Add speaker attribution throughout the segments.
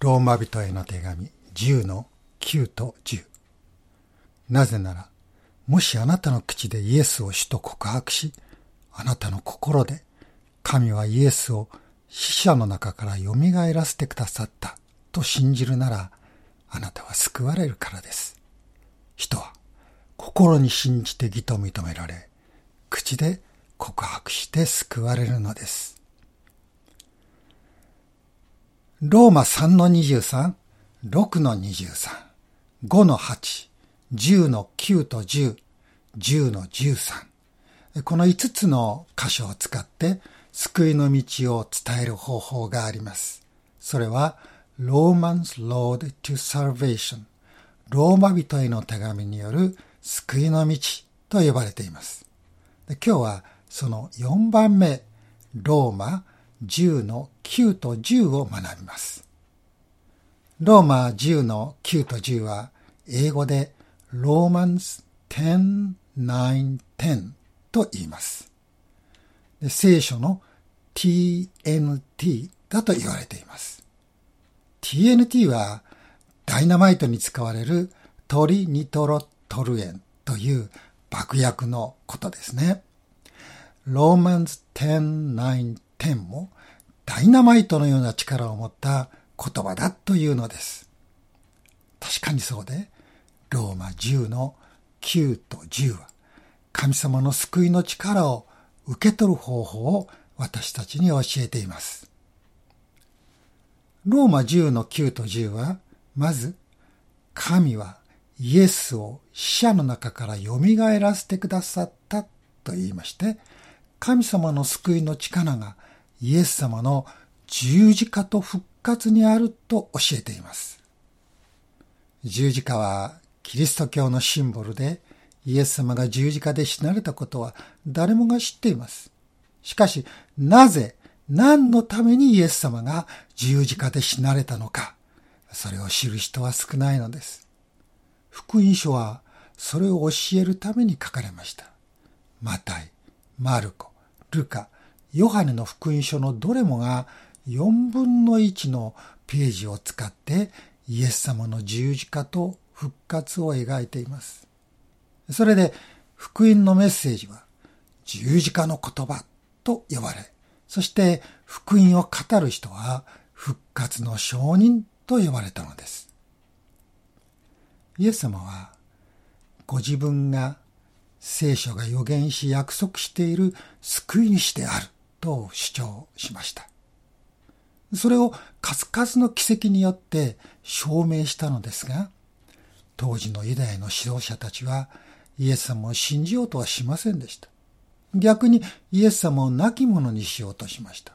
Speaker 1: ローマ人への手紙10の9と10。なぜなら、もしあなたの口でイエスを主と告白し、あなたの心で神はイエスを死者の中から蘇らせてくださったと信じるなら、あなたは救われるからです。人は心に信じて義と認められ、口で告白して救われるのです。ローマ3の23、6の23、5の8、10の9と10、10の13。この5つの箇所を使って救いの道を伝える方法があります。それは Romans Road to Salvation ローマ人への手紙による救いの道と呼ばれています。今日はその4番目、ローマ10の9と10を学びます。ローマ10の9と10は英語でローマンス10、9、10と言います。聖書の TNT だと言われています。TNT はダイナマイトに使われるトリニトロトルエンという爆薬のことですね。ローマンズ10、9、10もダイナマイトのような力を持った言葉だというのです。確かにそうで、ローマ10の9と10は神様の救いの力を受け取る方法を私たちに教えています。ローマ10の9と10は、まず、神はイエスを死者の中から蘇らせてくださったと言いまして、神様の救いの力がイエス様の十字架と復活にあると教えています。十字架はキリスト教のシンボルでイエス様が十字架で死なれたことは誰もが知っています。しかし、なぜ、何のためにイエス様が十字架で死なれたのか、それを知る人は少ないのです。福音書はそれを教えるために書かれました。マタイ、マルコ、ルカ、ヨハネの福音書のどれもが4分の1のページを使ってイエス様の十字架と復活を描いています。それで福音のメッセージは十字架の言葉と呼ばれ、そして福音を語る人は復活の証人と呼ばれたのです。イエス様はご自分が聖書が予言し約束している救い主であると主張しました。それを数々の奇跡によって証明したのですが、当時のユダヤの指導者たちはイエス様を信じようとはしませんでした。逆にイエス様を亡き者にしようとしました。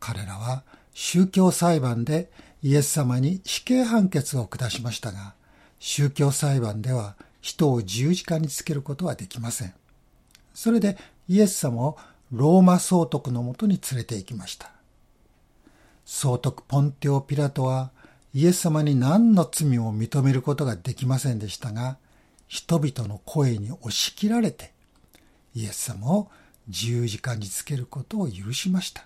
Speaker 1: 彼らは宗教裁判でイエス様に死刑判決を下しましたが、宗教裁判では人を十字架につけることはできません。それでイエス様をローマ総督のもとに連れて行きました。総督ポンテオ・ピラトはイエス様に何の罪も認めることができませんでしたが、人々の声に押し切られて、イエス様を十字架につけることを許しました。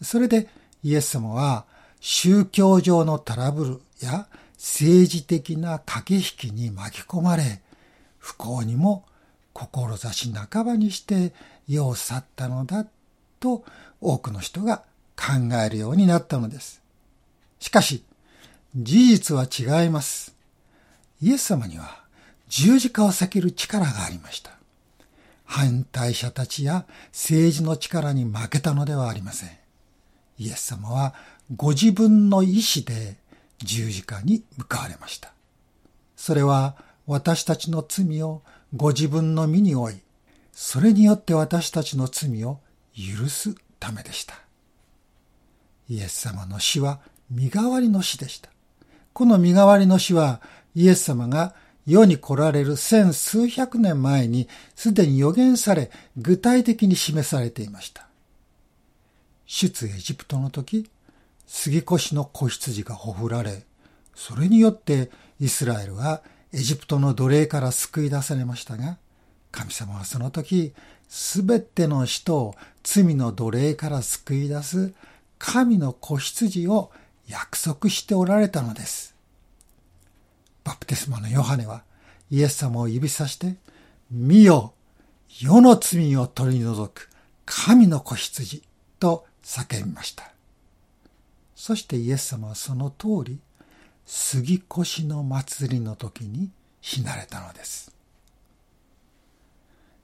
Speaker 1: それでイエス様は宗教上のトラブルや政治的な駆け引きに巻き込まれ、不幸にも志半ばにして世を去ったのだと多くの人が考えるようになったのです。しかし、事実は違います。イエス様には十字架を避ける力がありました。反対者たちや政治の力に負けたのではありません。イエス様はご自分の意志で十字架に向かわれました。それは私たちの罪をご自分の身に負い、それによって私たちの罪を許すためでした。イエス様の死は身代わりの死でした。この身代わりの死はイエス様が世に来られる千数百年前にすでに予言され具体的に示されていました。出エジプトの時、杉越の子羊がほふられ、それによってイスラエルはエジプトの奴隷から救い出されましたが、神様はその時、すべての人を罪の奴隷から救い出す神の子羊を約束しておられたのです。バプテスマのヨハネはイエス様を指さして、見よ、世の罪を取り除く神の子羊と叫びました。そしてイエス様はその通り、杉越の祭りの時に死なれたのです。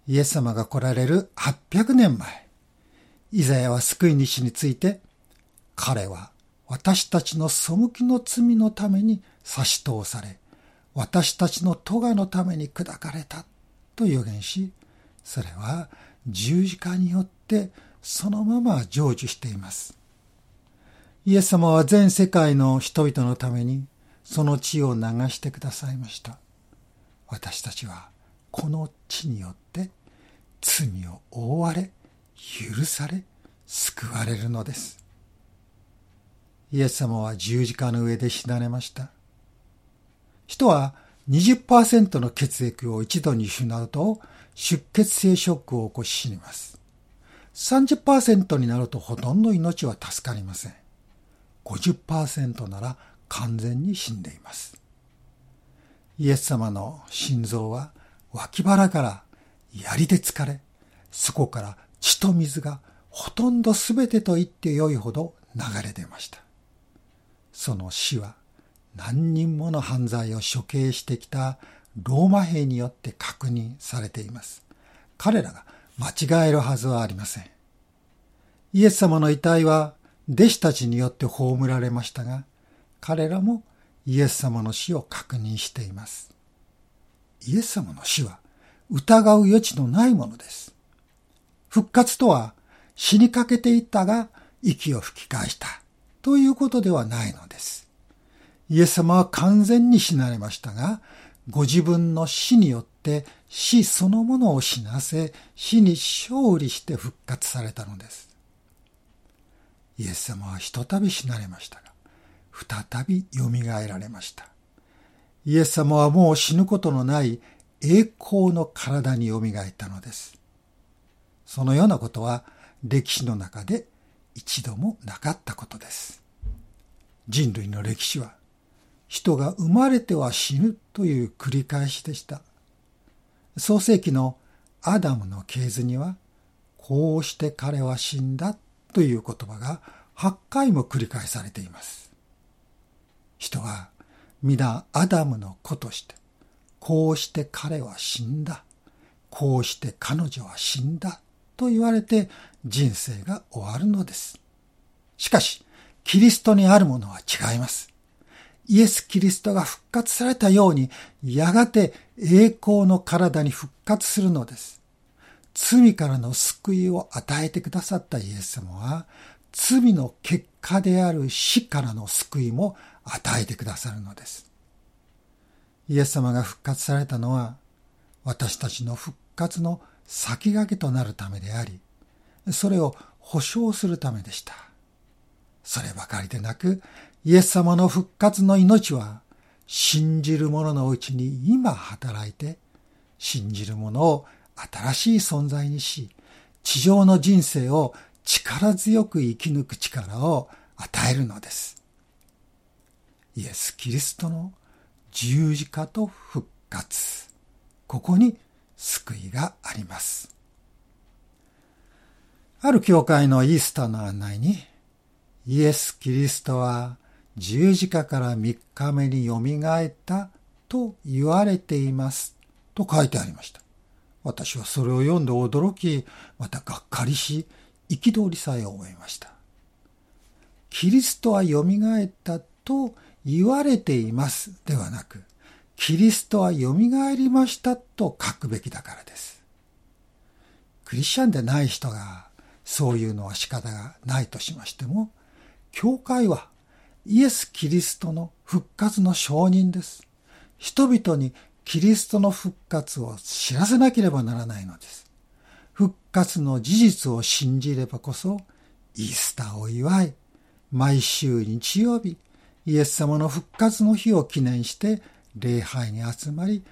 Speaker 1: イエス様が来られる800年前、イザヤは救い主について、彼は私たちの背きの罪のために差し通され、私たちの咎のために砕かれたと予言し、それは十字架によってそのまま成就しています。イエス様は全世界の人々のためにその血を流してくださいました。私たちはこの血によって罪を覆われ、許され、救われるのです。イエス様は十字架の上で死なれました。人は20%の血液を一度に失うと出血性ショックを起こし死にます。30%になるとほとんど命は助かりません。50%なら完全に死んでいます。イエス様の心臓は脇腹から槍で疲れ、そこから血と水がほとんど全てと言ってよいほど流れ出ました。その死は何人もの犯罪を処刑してきたローマ兵によって確認されています。彼らが間違えるはずはありません。イエス様の遺体は弟子たちによって葬られましたが、彼らもイエス様の死を確認しています。イエス様の死は疑う余地のないものです。復活とは死にかけていったが息を吹き返したということではないのです。イエス様は完全に死なれましたが、ご自分の死によって死そのものを死なせ、死に勝利して復活されたのです。イエス様はひとたび死なれましたが、再び蘇られました。イエス様はもう死ぬことのない栄光の体に蘇ったのです。そのようなことは歴史の中で一度もなかったことです。人類の歴史は人が生まれては死ぬという繰り返しでした。創世紀のアダムの系図には、こうして彼は死んだという言葉が8回も繰り返されています。人は皆アダムの子として、こうして彼は死んだ。こうして彼女は死んだ。と言われて人生が終わるのです。しかし、キリストにあるものは違います。イエス・キリストが復活されたように、やがて栄光の体に復活するのです。罪からの救いを与えてくださったイエス様は、罪の結果である死からの救いも与えてくださるのです。イエス様が復活されたのは、私たちの復活の先駆けとなるためであり、それを保証するためでした。そればかりでなく、イエス様の復活の命は、信じる者のうちに今働いて、信じる者を新しい存在にし、地上の人生を力強く生き抜く力を与えるのです。イエス・キリストの十字架と復活。ここに救いがあります。ある教会のイースターの案内に、イエス・キリストは十字架から三日目によみがえったと言われていますと書いてありました。私はそれを読んで驚き、またがっかりし、憤りさえ覚えました。キリストはよみがえったと言われていますではなく、キリストはよみがえりましたと書くべきだからです。クリスチャンでない人がそういうのは仕方がないとしましても、教会はイエス・キリストの復活の証人です。人々にキリストの復活を知らせなければならないのです。復活の事実を信じればこそ、イースターを祝い、毎週日曜日、イエス様の復活の日を記念して礼拝に集まり、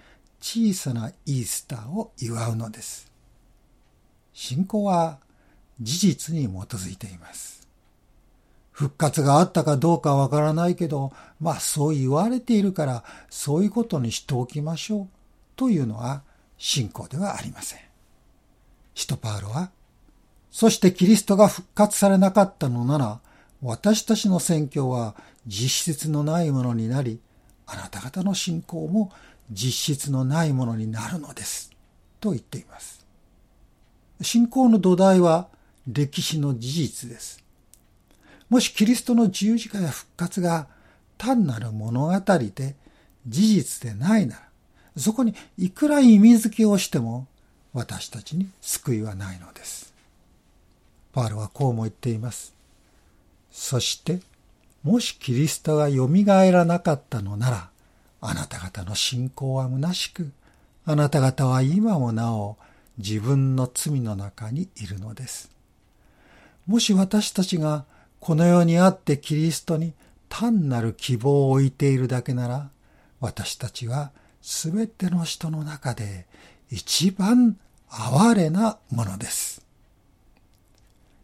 Speaker 1: 小さなイースターを祝うのです。信仰は事実に基づいています。復活があったかどうかわからないけど、まあそう言われているから、そういうことにしておきましょう。というのは信仰ではありません。使徒パウロは、そしてキリストが復活されなかったのなら、私たちの宣教は実質のないものになり、あなた方の信仰も実質のないものになるのです。と言っています。信仰の土台は歴史の事実です。もしキリストの十字架や復活が単なる物語で事実でないなら、そこにいくら意味付けをしても私たちに救いはないのです。パールはこうも言っています。そして、もしキリストが蘇らなかったのなら、あなた方の信仰は虚しく、あなた方は今もなお自分の罪の中にいるのです。もし私たちがこの世にあってキリストに単なる希望を置いているだけなら、私たちはすべての人の中で一番哀れなものです。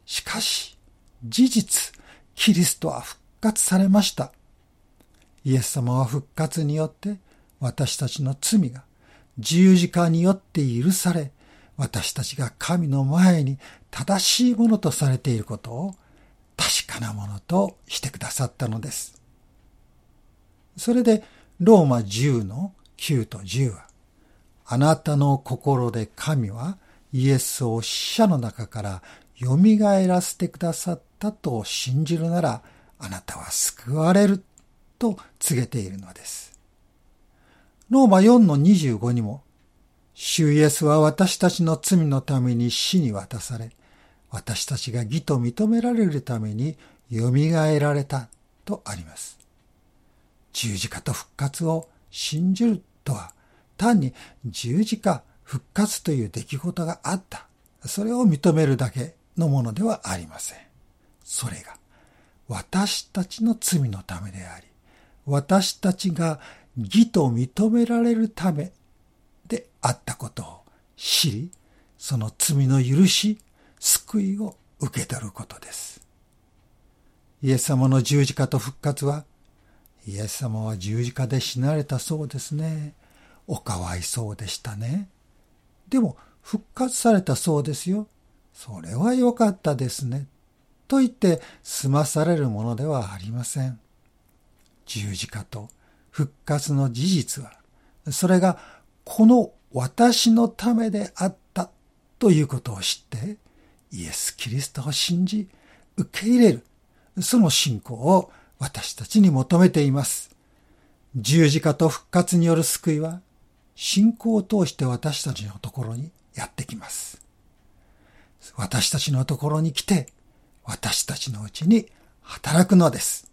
Speaker 1: しかし、事実、キリストは復活されました。イエス様は復活によって私たちの罪が十字架によって許され、私たちが神の前に正しいものとされていることを確かなものとしてくださったのです。それで、ローマ10の9と10は、あなたの心で神はイエスを死者の中から蘇らせてくださったと信じるなら、あなたは救われると告げているのです。ローマ4の25にも、主イエスは私たちの罪のために死に渡され、私たちが義と認められるために蘇られたとあります。十字架と復活を信じるとは、単に十字架復活という出来事があった。それを認めるだけのものではありません。それが私たちの罪のためであり、私たちが義と認められるためであったことを知り、その罪の許し、救いを受け取ることです。イエス様の十字架と復活は、イエス様は十字架で死なれたそうですね。おかわいそうでしたね。でも、復活されたそうですよ。それは良かったですね。と言って済まされるものではありません。十字架と復活の事実は、それがこの私のためであったということを知って、イエス・キリストを信じ、受け入れる、その信仰を私たちに求めています。十字架と復活による救いは、信仰を通して私たちのところにやってきます。私たちのところに来て、私たちのうちに働くのです。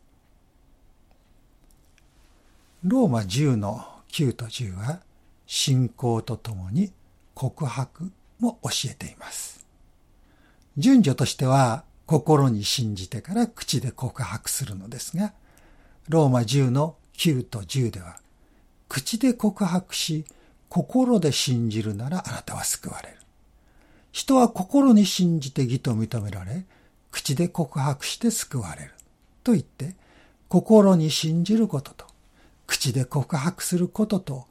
Speaker 1: ローマ10の9と10は、信仰とともに告白も教えています。順序としては、心に信じてから口で告白するのですが、ローマ10の9と10では、口で告白し、心で信じるならあなたは救われる。人は心に信じて義と認められ、口で告白して救われる。と言って、心に信じることと、口で告白することと、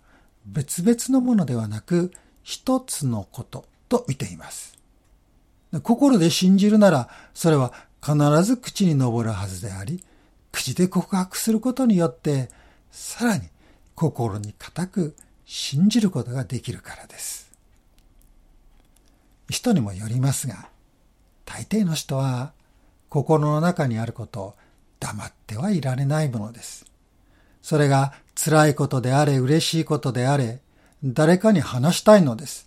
Speaker 1: 別々のものではなく、一つのことと見ています。心で信じるなら、それは必ず口に上るはずであり、口で告白することによって、さらに心に固く信じることができるからです。人にもよりますが、大抵の人は心の中にあることを黙ってはいられないものです。それが辛いことであれ、嬉しいことであれ、誰かに話したいのです。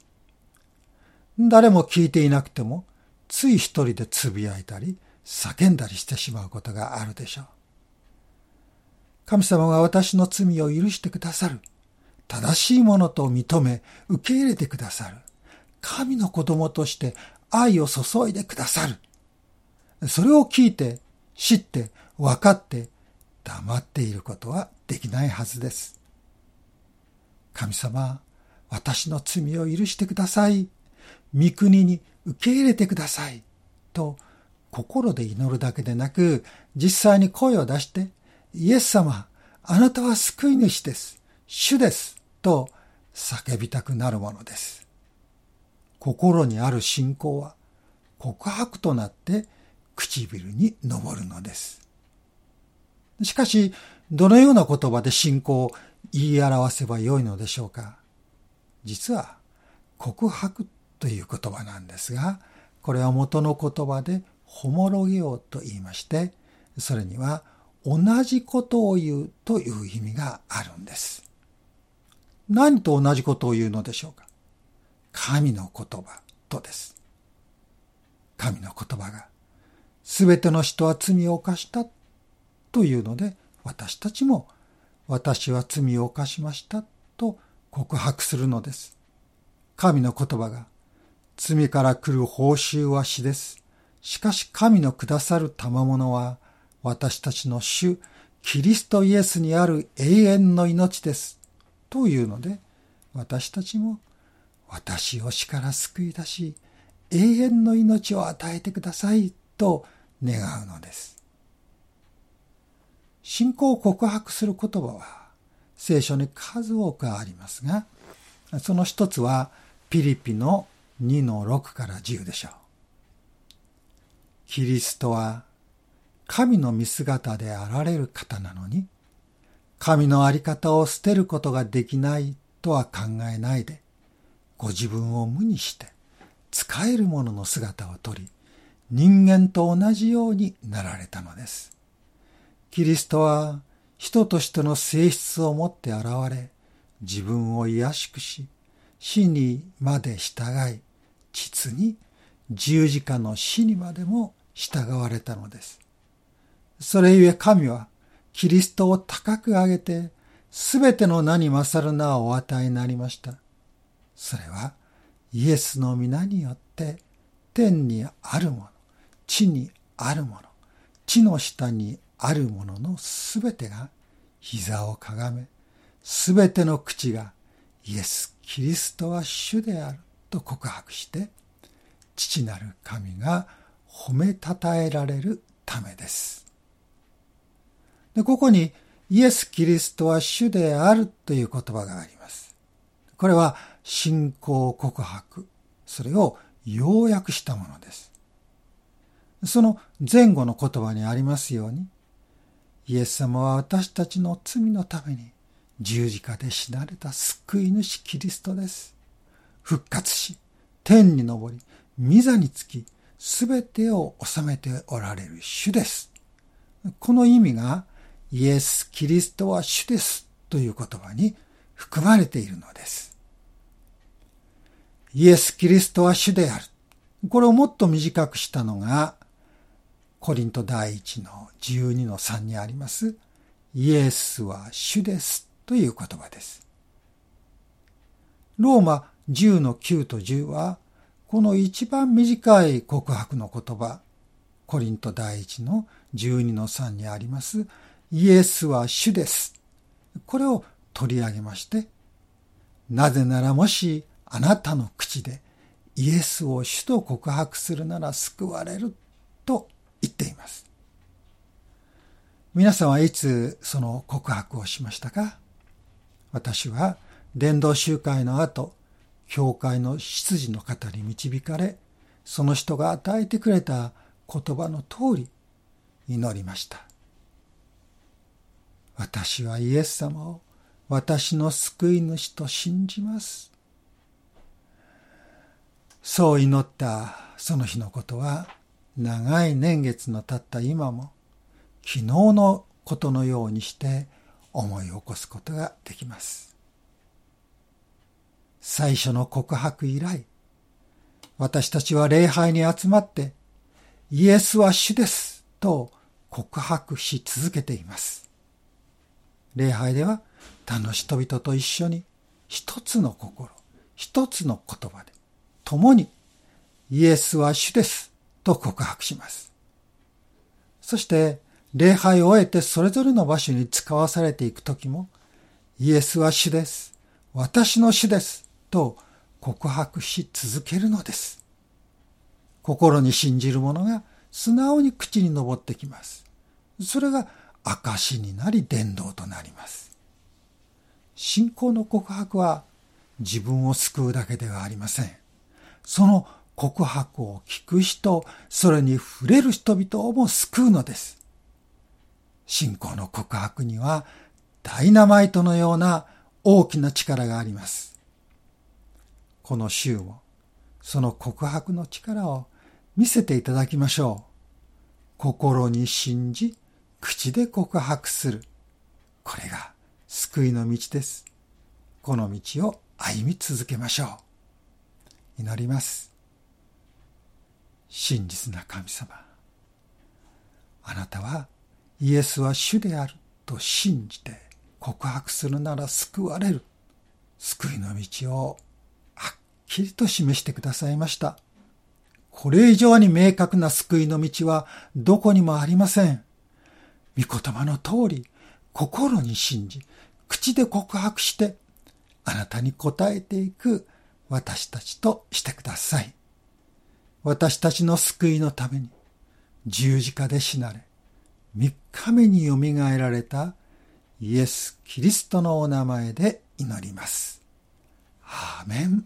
Speaker 1: 誰も聞いていなくても、つい一人でつぶやいたり、叫んだりしてしまうことがあるでしょう。神様が私の罪を許してくださる。正しいものと認め、受け入れてくださる。神の子供として愛を注いでくださる。それを聞いて、知って、分かって、黙っていることはできないはずです。神様、私の罪を許してください。御国に受け入れてください。と心で祈るだけでなく、実際に声を出して、イエス様、あなたは救い主です。主です。と叫びたくなるものです。心にある信仰は告白となって唇に昇るのです。しかし、どのような言葉で信仰を言い表せばよいのでしょうか実は、告白という言葉なんですが、これは元の言葉でホモロゲオと言いまして、それには同じことを言うという意味があるんです。何と同じことを言うのでしょうか神の言葉とです。神の言葉が、すべての人は罪を犯したというので、私たちも、私は罪を犯しましたと告白するのです。神の言葉が、罪から来る報酬は死です。しかし神のくださる賜物は、私たちの主、キリストイエスにある永遠の命です。というので、私たちも、私を死から救い出し、永遠の命を与えてくださいと願うのです。信仰を告白する言葉は聖書に数多くありますが、その一つはピリピの2の6から10でしょう。キリストは神の見姿であられる方なのに、神のあり方を捨てることができないとは考えないで、ご自分を無にして、使えるものの姿をとり、人間と同じようになられたのです。キリストは人としての性質を持って現れ、自分を卑しくし、死にまで従い、実に十字架の死にまでも従われたのです。それゆえ神はキリストを高く上げて、すべての名に勝る名をお与えになりました。それはイエスの皆によって天にあるもの、地にあるもの、地の下にあるもののすべてが膝をかがめ、すべての口がイエス・キリストは主であると告白して、父なる神が褒めたたえられるためです。でここにイエス・キリストは主であるという言葉があります。これは信仰告白、それを要約したものです。その前後の言葉にありますように、イエス様は私たちの罪のために十字架で死なれた救い主キリストです。復活し、天に昇り、御座につき、すべてを治めておられる主です。この意味が、イエス・キリストは主ですという言葉に含まれているのです。イエス・キリストは主である。これをもっと短くしたのが、コリント第一の12の3にあります、イエスは主ですという言葉です。ローマ10の9と10は、この一番短い告白の言葉、コリント第一の12の3にあります、イエスは主です。これを取り上げまして、なぜならもしあなたの口でイエスを主と告白するなら救われると言っています。皆さんはいつその告白をしましたか？私は伝道集会の後、教会の執事の方に導かれ、その人が与えてくれた言葉の通り祈りました。私はイエス様を私の救い主と信じます。そう祈ったその日のことは長い年月の経った今も昨日のことのようにして思い起こすことができます。最初の告白以来、私たちは礼拝に集まってイエスは主ですと告白し続けています。礼拝では他の人々と一緒に一つの心、一つの言葉で共にイエスは主ですと告白します。そして礼拝を終えてそれぞれの場所に使わされていくときもイエスは主です。私の主ですと告白し続けるのです。心に信じる者が素直に口に上ってきます。それが証になり伝道となります。信仰の告白は自分を救うだけではありません。その告白を聞く人、それに触れる人々をも救うのです。信仰の告白にはダイナマイトのような大きな力があります。この週もその告白の力を見せていただきましょう。心に信じ、口で告白する。これが救いの道です。この道を歩み続けましょう。祈ります。真実な神様。あなたはイエスは主であると信じて告白するなら救われる。救いの道をはっきりと示してくださいました。これ以上に明確な救いの道はどこにもありません。御言葉の通り、心に信じ、口で告白して、あなたに答えていく私たちとしてください。私たちの救いのために十字架で死なれ、三日目によみがえられたイエス・キリストのお名前で祈ります。アーメン。